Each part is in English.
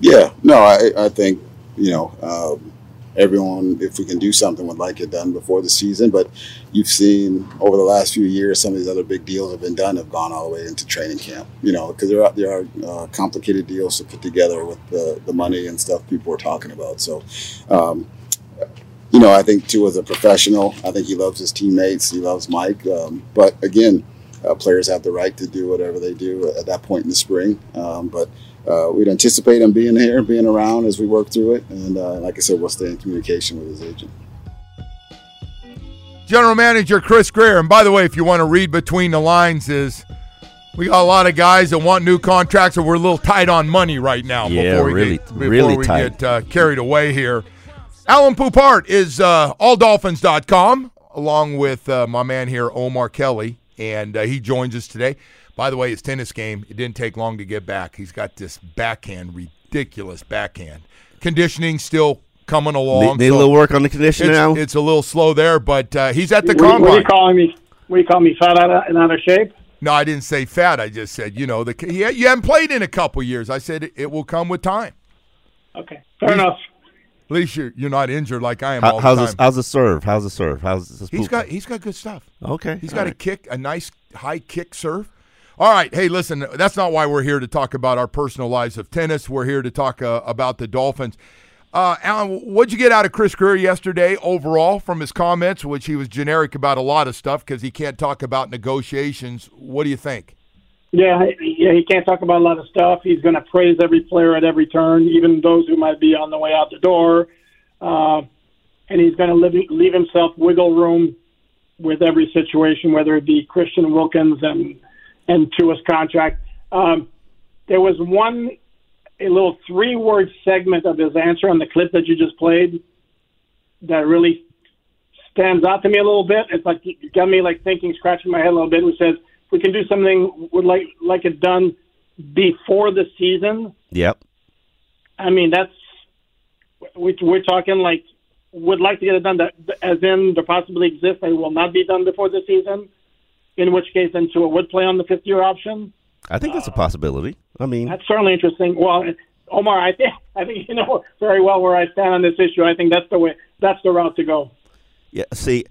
Yeah, no, I, I think, you know, um, everyone, if we can do something, would like it done before the season. But you've seen over the last few years, some of these other big deals have been done, have gone all the way into training camp, you know, because there are, there are uh, complicated deals to put together with the, the money and stuff people are talking about. So, um, you know, I think too as a professional, I think he loves his teammates, he loves Mike. Um, but again, uh, players have the right to do whatever they do at that point in the spring. Um, but uh, we'd anticipate him being here, being around as we work through it. And uh, like I said, we'll stay in communication with his agent. General Manager Chris Grier. And by the way, if you want to read between the lines, is we got a lot of guys that want new contracts, and we're a little tight on money right now. Yeah, before we really- get, before really we tight. get uh, carried away here. Alain Poupart is uh, alldolphins.com, along with uh, my man here, Omar Kelly, and uh, he joins us today. By the way, his tennis game, it didn't take long to get back. He's got this backhand, ridiculous backhand. Conditioning still coming along. Need, need a little work on the conditioning it's, now. it's a little slow there, but uh, he's at the What, what are you calling me? What are you calling me? Fat out of, and out of shape? No, I didn't say fat. I just said, you know, the he, you haven't played in a couple years. I said it, it will come with time. Okay, fair enough. At least you're you're not injured like I am How, all how's the this, time. how's the serve? How's the serve? How's this? He's poop? got he's got good stuff. okay. He's all got a kick, a nice high kick serve. All right, hey, listen, that's not why we're here to talk about our personal lives of tennis. We're here to talk uh, about the Dolphins. Uh, Alain, what'd you get out of Chris Grier yesterday overall from his comments, which he was generic about a lot of stuff because he can't talk about negotiations? What do you think? Yeah, yeah, he can't talk about a lot of stuff. He's going to praise every player at every turn, even those who might be on the way out the door. Uh, and he's going to leave, leave himself wiggle room with every situation, whether it be Christian Wilkins and and Tua's contract. Um, there was one a little three word segment of his answer on the clip that you just played that really stands out to me a little bit. It's like you got me like thinking, scratching my head a little bit. Which says we can do something with like like it done before the season. Yep. I mean, that's we, we're talking like would like to get it done. That as in there possibly exists. They will not be done before the season. In which case, then Tua would play on the fifth year option. I think that's a possibility. I mean, That's certainly interesting. Well, Omar, I think I think you know very well where I stand on this issue. I think that's the way that's the route to go. yeah. See,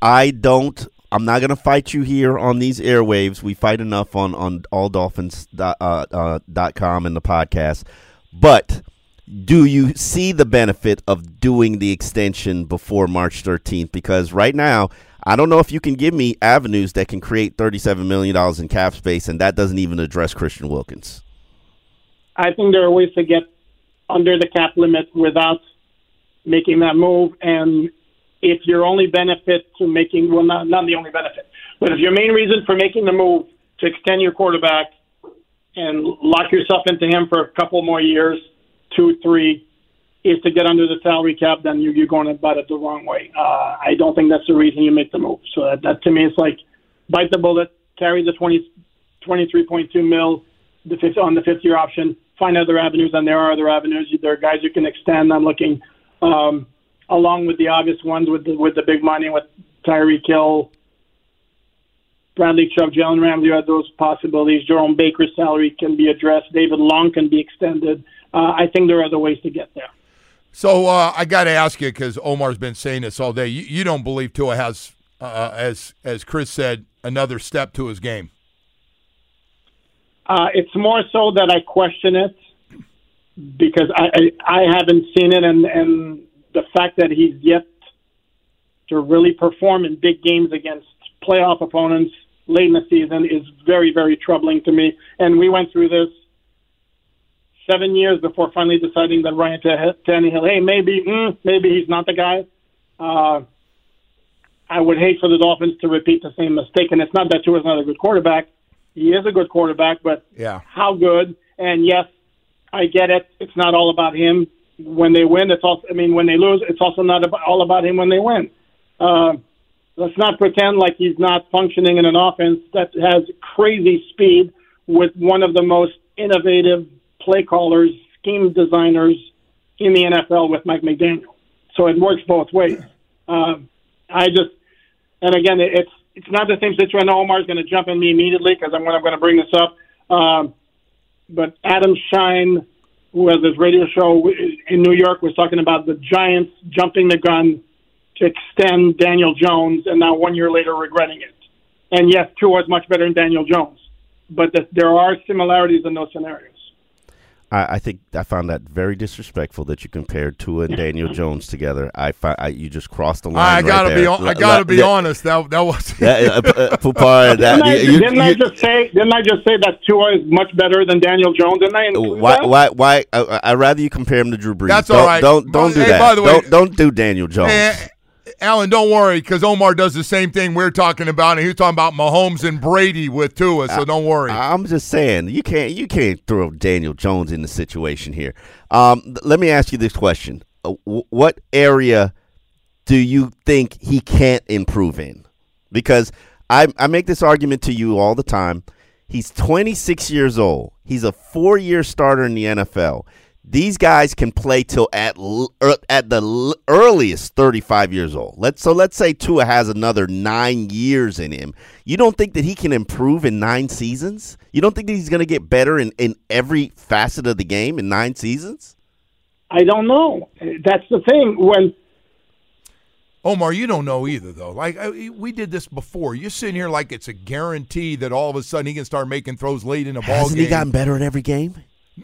I don't. I'm not going to fight you here on these airwaves. We fight enough on on alldolphins dot, uh, uh, dot com and the podcast. But do you see the benefit of doing the extension before March 13th? Because right now, I don't know if you can give me avenues that can create 37 million dollars in cap space, and that doesn't even address Christian Wilkins. I think there are ways to get under the cap limit without making that move. And if your only benefit to making, well, not, not the only benefit, but if your main reason for making the move to extend your quarterback and lock yourself into him for a couple more years, two, three, is to get under the salary cap, then you, you're going about it the wrong way. Uh, I don't think that's the reason you make the move. So that, that to me, it's like bite the bullet, carry the 20, 23.2 mil the fifth, on the fifth year option, find other avenues, and there are other avenues. There are guys you can extend. I'm looking, um, along with the obvious ones with the, with the big money with Tyreek Hill, Bradley Chubb, Jalen Ramsey are those possibilities. Jerome Baker's salary can be addressed. David Long can be extended. Uh, I think there are other ways to get there. So uh, I got to ask you because Omar's been saying this all day. You, you don't believe Tua has, uh, as as Chris said, another step to his game. Uh, it's more so that I question it because I, I, I haven't seen it, and, and the fact that he's yet to really perform in big games against playoff opponents late in the season is very, very troubling to me. And we went through this seven years before finally deciding that Ryan Tannehill, hey, maybe, mm, maybe he's not the guy. Uh, I would hate for the Dolphins to repeat the same mistake. And it's not that Tua's not a good quarterback. He is a good quarterback, but Yeah. how good? And yes, I get it. It's not all about him when they win. It's also, I mean, when they lose, it's also not about, all about him when they win. Uh, let's not pretend like he's not functioning in an offense that has crazy speed with one of the most innovative play callers, scheme designers in the NFL with Mike McDaniel. So it works both ways. Um, I just, and again, it's it's not the same situation. Omar's going to jump in me immediately because I'm, going to bring this up. Um, but Adam Schein, who has his radio show in New York, was talking about the Giants jumping the gun to extend Daniel Jones, and now one year later regretting it. And yes, Tua is much better than Daniel Jones, but the, there are similarities in those scenarios. I, I think I found that very disrespectful that you compared Tua and Daniel Jones together. I, fi- I you just crossed the line. I right gotta there. be. hon- I L- gotta be that- honest. That that was. that- uh, uh, Poupart, that, Didn't, I, you- you- didn't I you- just say? Didn't I just say that Tua is much better than Daniel Jones? Didn't I why? that? Why? Why? I, I'd rather you compare him to Drew Brees. That's don't, all right. Don't don't But- do hey, that. by the way- don't don't do Daniel Jones. Alain, don't worry, because Omar does the same thing we're talking about, and he's talking about Mahomes and Brady with Tua, so don't worry. I'm just saying you can't you can't throw Daniel Jones in the situation here. Um, let me ask you this question: Uh, wh- What area do you think he can't improve in? Because I I make this argument to you all the time. He's 26 years old. He's a four year starter in the NFL. These guys can play till at er, at the earliest 35 years old. Let's so let's say Tua has another 9 years in him. You don't think that he can improve in 9 seasons? You don't think that he's going to get better in in every facet of the game in 9 seasons? I don't know. That's the thing. When Omar, you don't know either, though. Like I, we did this before. You're sitting here like it's a guarantee that all of a sudden he can start making throws late in a ball game. Hasn't game. he gotten better in every game?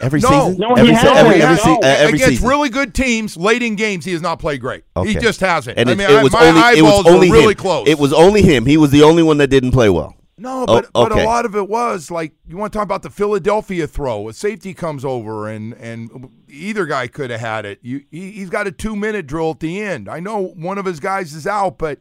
Every No. season? No, he every, se- hasn't. every, No, every, se- uh, every Against season. really good teams, late in games, he has not played great. He just hasn't. And I mean, it I- was my only it was eyeballs only were really him. close. It was only him. He was the only one that didn't play well. No, but Oh, but a lot of it was like you want to talk about the Philadelphia throw. A safety comes over and and either guy could have had it. You he, he's got a two minute drill at the end. I know one of his guys is out, but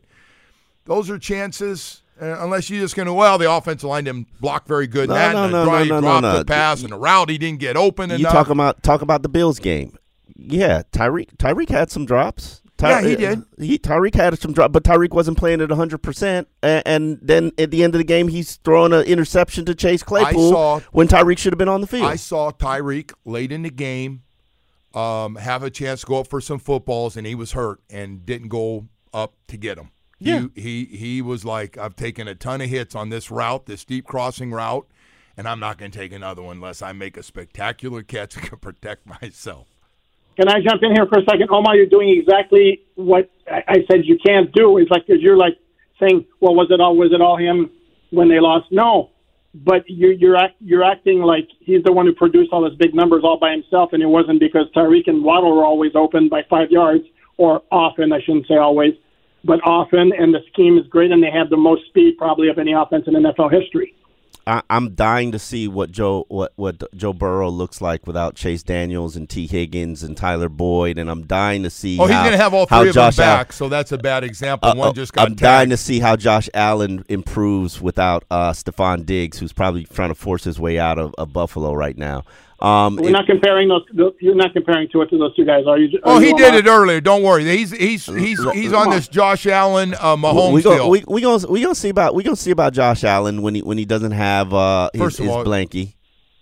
those are chances. Uh, unless you're just going to, well, the offensive line didn't block very good. No, that, no, and no, the no, no, no, dropped no. the pass, and the route he didn't get open You enough. talk about talk about the Bills game. Yeah, Tyreek Tyreek had some drops. Yeah, he did. He Tyreek had some drop, but Tyreek wasn't playing at 100. percent And then at the end of the game, he's throwing an interception to Chase Claypool saw- when Tyreek should have been on the field. I saw Tyreek late in the game um, have a chance to go up for some footballs, and he was hurt and didn't go up to get them. Yeah. He, he he was like, I've taken a ton of hits on this route, this deep crossing route, and I'm not going to take another one unless I make a spectacular catch and can protect myself. Can I jump in here for a second? Omar, you're doing exactly what I said you can't do. It's like you're like saying, "Well, was it all was it all him when they lost?" No, but you're you're act, you're acting like he's the one who produced all those big numbers all by himself, and it wasn't because Tyreek and Waddle were always open by five yards, or often. I shouldn't say always, but often. And the scheme is great, and they have the most speed probably of any offense in NFL history. I, I'm dying to see what Joe what what Joe Burrow looks like without Chase Daniels and Tee Higgins and Tyler Boyd, and I'm dying to see. Oh, he's going to have all three of Josh them Al- back, so that's a bad example. Uh, One uh, just got I'm dying to see how Josh Allen improves without uh, Stefon Diggs, who's probably trying to force his way out of, of Buffalo right now. Um, We're it- not comparing those. those you're not comparing to it to those two guys, are you? Oh, are he did Omar? it earlier. Don't worry. He's he's he's he's on this Josh Allen uh, Mahomes we deal. gonna, we we gonna we gonna see about we gonna see about Josh Allen when he when he doesn't have uh, his, First of his all- blankie.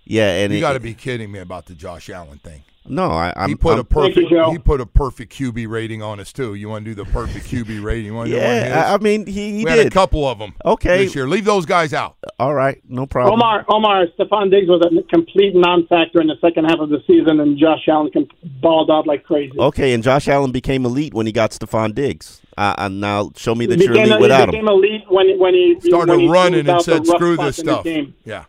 Yeah, and you got to be kidding me about the Josh Allen thing. No. I, I'm, he put I'm- a perfect you, he put a perfect QB rating on us too. You want to do the perfect QB rating? You want do one of his? yeah. I, I mean, he, he we had a did. couple of them. Okay. this year. Leave those guys out. All right, no problem. Omar, Omar, Stefon Diggs was a complete non-factor in the second half of the season, and Josh Allen com- balled out like crazy. Okay, and Josh Allen became elite when he got Stefon Diggs. Uh, and now show me that He you're became, elite he without became him. elite when when he Started when he running and said, "Screw this stuff." game. Yeah, yeah.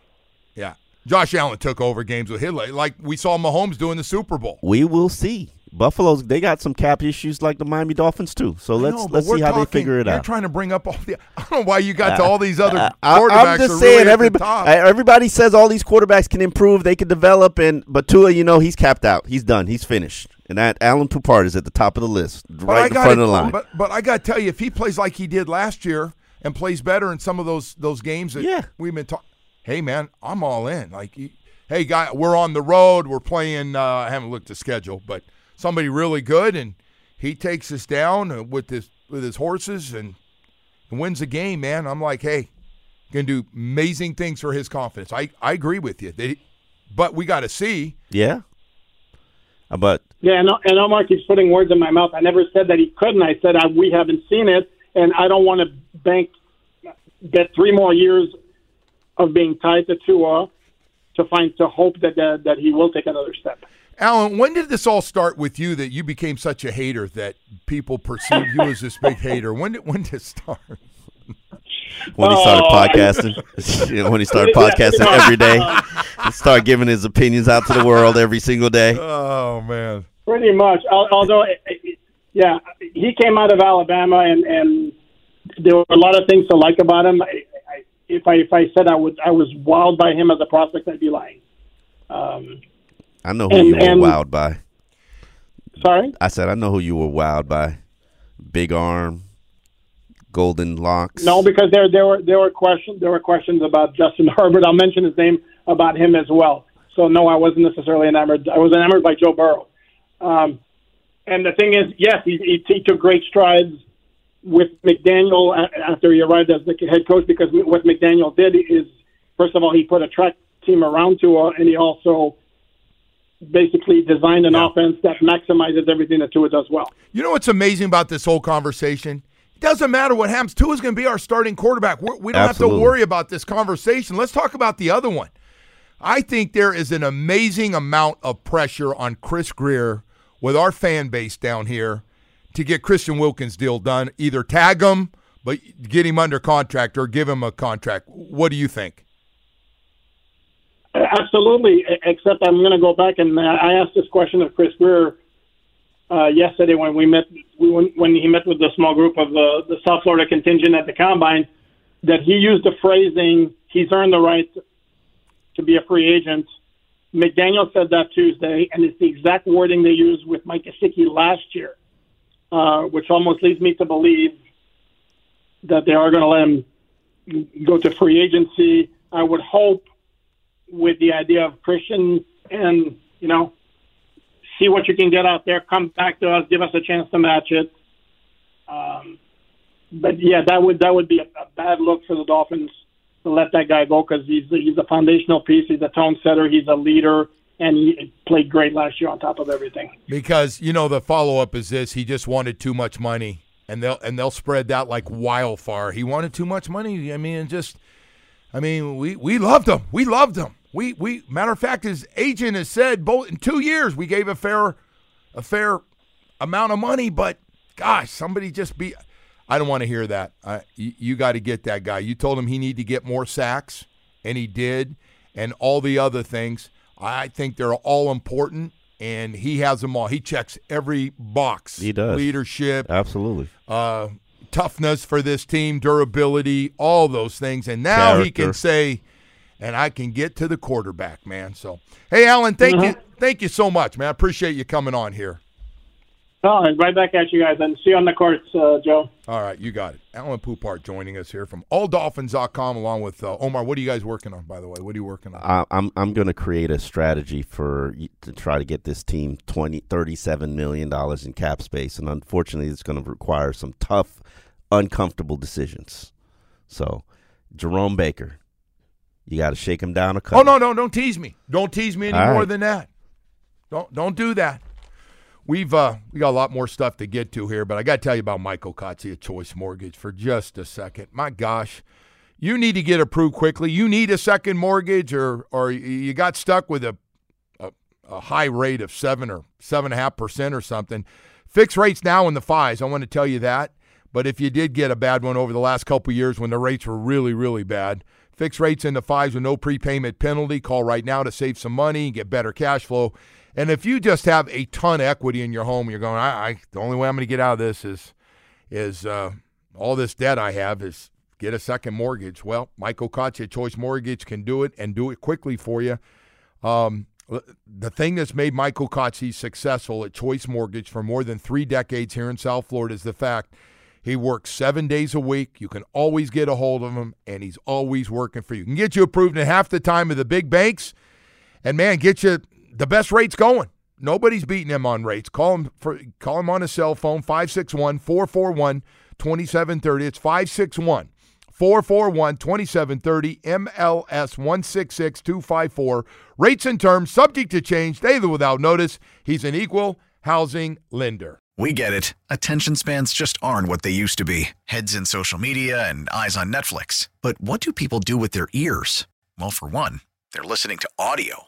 Josh Allen took over games with Hitler, like we saw Mahomes doing the Super Bowl. We will see. Buffalo's they got some cap issues like the Miami Dolphins too. So let's know, let's see how talking- they figure it out. You're trying to bring up all the. I don't know why you got to all these other Uh, quarterbacks. I, am just saying, really everybody, everybody says all these quarterbacks can improve, they can develop, and but Tua, you know, he's capped out. He's done. He's finished. And that Alain Poupart is at the top of the list, But right I in front of the line. But but I got to tell you, if he plays like he did last year and plays better in some of those those games that Yeah. we've been talking, hey man, I'm all in. Like hey, guy, we're on the road. We're playing. Uh, I haven't looked at the schedule, but somebody really good, and he takes us down uh, with his with his horses and, and wins the game. Man, I'm like, hey, gonna do amazing things for his confidence. I I agree with you. They, but we got to see. Yeah. But Yeah, and, and Omar keeps putting words in my mouth. I never said that he couldn't. I said I, we haven't seen it, and I don't want to bank get three more years of being tied to Tua to find to hope that that, that he will take another step. Alain, when did this all start with you that you became such a hater that people perceived you as this big hater? When did when did it start? when he started Oh, podcasting, You know, when he started podcasting every day, he started giving his opinions out to the world every single day. Oh man. Pretty much. Although, it- it- yeah, he came out of Alabama, and and there were a lot of things to like about him. If I if I said I would I was wowed by him as a prospect, I'd be lying. Um, I know who And- you were and- wowed by. sorry. I said I know who you were wowed by. Big arm, golden locks. No, because there there were there were questions there were questions about Justin Herbert. I'll mention his name about him as well. So no, I wasn't necessarily enamored. I was enamored by Joe Burrow. Um, and the thing is, yes, he, he, he took great strides with McDaniel uh, after he arrived as the head coach. Because what McDaniel did is, first of all, he put a track team around Tua, and he also basically designed an offense that maximizes everything that Tua does well. You know what's amazing about this whole conversation? It doesn't matter what happens. Tua's going to be our starting quarterback. We're, we don't have to worry about this conversation. Let's talk about the other one. I think there is an amazing amount of pressure on Chris Grier with our fan base down here to get Christian Wilkins deal done. Either tag him, but get him under contract, or give him a contract. What do you think? Absolutely, except I'm going to go back and uh, I asked this question of Chris Grier uh, yesterday when we met when, he met with the small group of the, the South Florida contingent at the combine that he used the phrasing he's earned the right to be a free agent. McDaniel said that Tuesday, and it's the exact wording they used with Mike Gesicki last year, uh, which almost leads me to believe that they are going to let him go to free agency. I would hope with the idea of Christian and, you know, see what you can get out there, come back to us, give us a chance to match it. Um, but yeah, that would that would be a, a bad look for the Dolphins to let that guy go because he's he's a foundational piece. He's a tone setter. He's a leader, and he played great last year on top of everything. Because you know the follow up is this: he just wanted too much money, and they'll and they'll spread that like wildfire. He wanted too much money. I mean, just, I mean, we we loved him. We loved him. We we matter of fact, his agent has said both in two years we gave a fair, a fair amount of money, but gosh, somebody just be. I don't want to hear that. I, you you got to get that guy. You told him he need to get more sacks, and he did, and all the other things. I think they're all important, and he has them all. He checks every box. He does. leadership, Absolutely. uh, toughness for this team, durability, all those things. And now he can say, and I can get to the quarterback, man. So, hey, Alain, thank you, thank you so much, man. I appreciate you coming on here. Oh, and right back at you guys, and see you on the courts, uh, Joe. All right, you got it. Alain Poupart joining us here from alldolphins.com along with uh, Omar. What are you guys working on, by the way? What are you working on? I, I'm I'm going to create a strategy for to try to get this team 20 37 million dollars in cap space and unfortunately it's going to require some tough uncomfortable decisions. So, Jerome Baker, you got to shake him down a cut. Oh no, no, don't tease me. Don't tease me any All more right. than that. Don't don't do that. We've uh we got a lot more stuff to get to here, but I got to tell you about Michael Kotze at Choice Mortgage for just a second. My gosh, you need to get approved quickly. You need a second mortgage, or or you got stuck with a a, a high rate of seven or seven and a half percent or something. Fixed rates now in the fives. I want to tell you that. But if you did get a bad one over the last couple of years when the rates were really, really bad, fixed rates in the fives with no prepayment penalty. Call right now to save some money, get better cash flow. And if you just have a ton of equity in your home, you're going, I, I the only way I'm going to get out of this is is uh, all this debt I have is get a second mortgage. Well, Michael Koch at Choice Mortgage can do it and do it quickly for you. Um, the thing that's made Michael Kotze successful at Choice Mortgage for more than three decades here in South Florida is the fact he works seven days a week. You can always get a hold of him, and he's always working for you. He can get you approved in half the time of the big banks, and man, get you the best rates going. Nobody's beating him on rates. Call him for call him on his cell phone 561-441-2730. It's 561 441 2730 MLS 166254. Rates and terms subject to change daily without notice. He's an equal housing lender. We get it. Attention spans just aren't what they used to be heads in social media and eyes on Netflix. But what do people do with their ears? Well, for one, they're listening to audio.